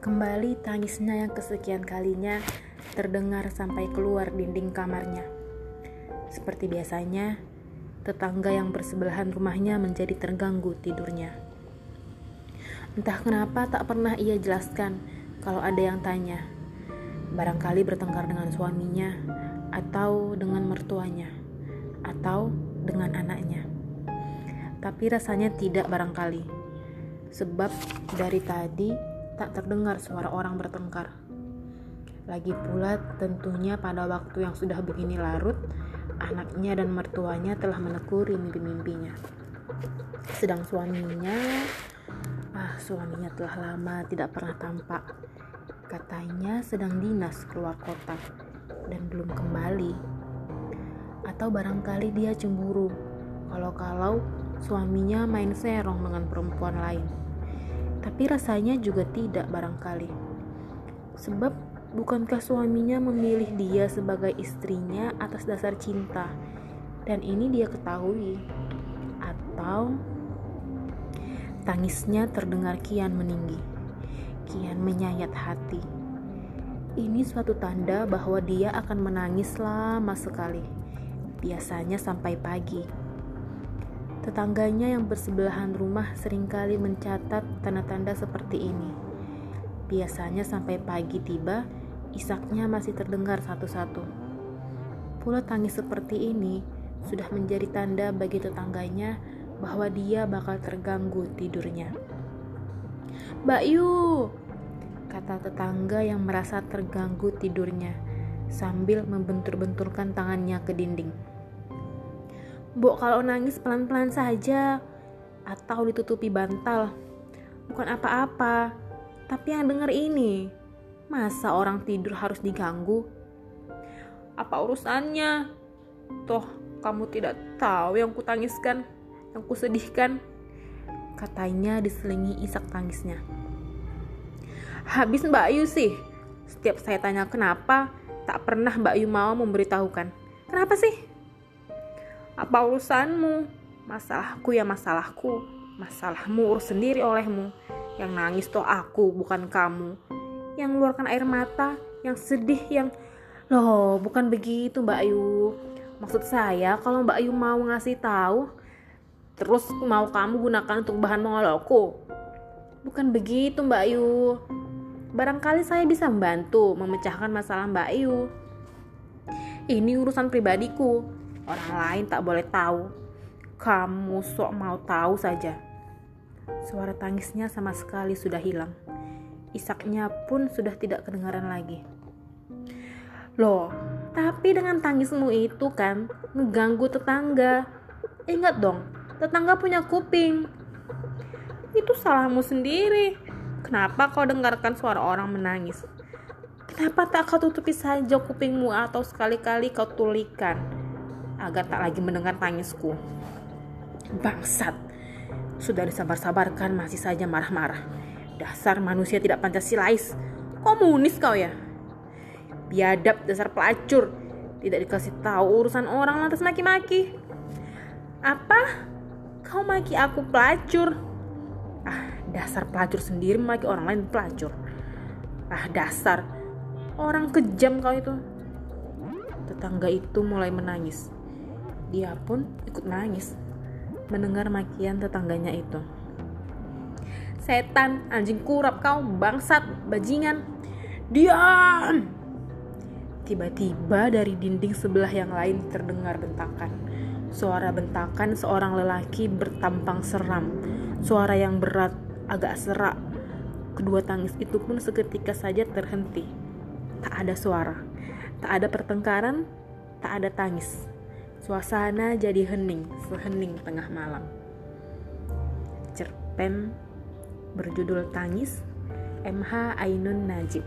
Kembali tangisnya yang kesekian kalinya terdengar sampai keluar dinding kamarnya. Seperti biasanya, tetangga yang bersebelahan rumahnya menjadi terganggu tidurnya. Entah kenapa tak pernah ia jelaskan kalau ada yang tanya. Barangkali bertengkar dengan suaminya, atau dengan mertuanya, atau dengan anaknya. Tapi rasanya tidak barangkali, sebab dari tadi tak terdengar suara orang bertengkar. Lagi pula tentunya pada waktu yang sudah begini larut, anaknya dan mertuanya telah menekuri mimpi-mimpinya. Sedang suaminya Ah, suaminya telah lama tidak pernah tampak. Katanya sedang dinas keluar kota dan belum kembali. Atau barangkali dia cemburu kalau-kalau suaminya main serong dengan perempuan lain. Tapi rasanya juga tidak barangkali. Sebab bukankah suaminya memilih dia sebagai istrinya atas dasar cinta? Dan ini dia ketahui. Atau Tangisnya terdengar kian meninggi, kian menyayat hati. Ini suatu tanda bahwa dia akan menangis lama sekali, biasanya sampai pagi. Tetangganya yang bersebelahan rumah sering kali mencatat tanda-tanda seperti ini. Biasanya sampai pagi tiba, isaknya masih terdengar satu-satu. Pula tangis seperti ini sudah menjadi tanda bagi tetangganya bahwa dia bakal terganggu tidurnya. Mbak Yu, kata tetangga yang merasa terganggu tidurnya sambil membentur-benturkan tangannya ke dinding. Mbok kalau nangis pelan-pelan saja atau ditutupi bantal. Bukan apa-apa, tapi yang denger ini. Masa orang tidur harus diganggu? Apa urusannya? Toh kamu tidak tahu yang kutangiskan yang kusedihkan, katanya diselingi isak tangisnya. Habis Mbak Ayu sih, setiap saya tanya kenapa, tak pernah Mbak Ayu mau memberitahukan. Kenapa sih? Apa urusanmu? Masalahku ya masalahku. Masalahmu urus sendiri olehmu. Yang nangis tuh aku, bukan kamu. Yang mengeluarkan air mata, yang sedih, yang... Loh, bukan begitu Mbak Ayu. Maksud saya, kalau Mbak Ayu mau ngasih tahu, Terus mau kamu gunakan untuk bahan mengolokku? Bukan begitu Mbak Ayu. Barangkali saya bisa membantu memecahkan masalah Mbak Ayu. Ini urusan pribadiku. Orang lain tak boleh tahu. Kamu sok mau tahu saja. Suara tangisnya sama sekali sudah hilang. Isaknya pun sudah tidak kedengaran lagi. Loh, tapi dengan tangismu itu kan ngeganggu tetangga. Ingat dong, tetangga punya kuping. Itu salahmu sendiri. Kenapa kau dengarkan suara orang menangis? Kenapa tak kau tutupi saja kupingmu atau sekali-kali kau tulikan agar tak lagi mendengar tangisku? Bangsat, sudah disabar-sabarkan masih saja marah-marah. Dasar manusia tidak Pancasilais. Komunis kau ya? Biadab dasar pelacur. Tidak dikasih tahu urusan orang lantas maki-maki. Apa? Kau maki aku pelacur. Ah, dasar pelacur sendiri maki orang lain pelacur. Ah, dasar. Orang kejam kau itu. Tetangga itu mulai menangis. Dia pun ikut nangis mendengar makian tetangganya itu. Setan, anjing kurap kau, bangsat, bajingan. Diam! Tiba-tiba dari dinding sebelah yang lain terdengar bentakan. Suara bentakan seorang lelaki bertampang seram. Suara yang berat, agak serak. Kedua tangis itu pun seketika saja terhenti. Tak ada suara, tak ada pertengkaran, tak ada tangis. Suasana jadi hening, sehening tengah malam. Cerpen berjudul Tangis MH Ainun Najib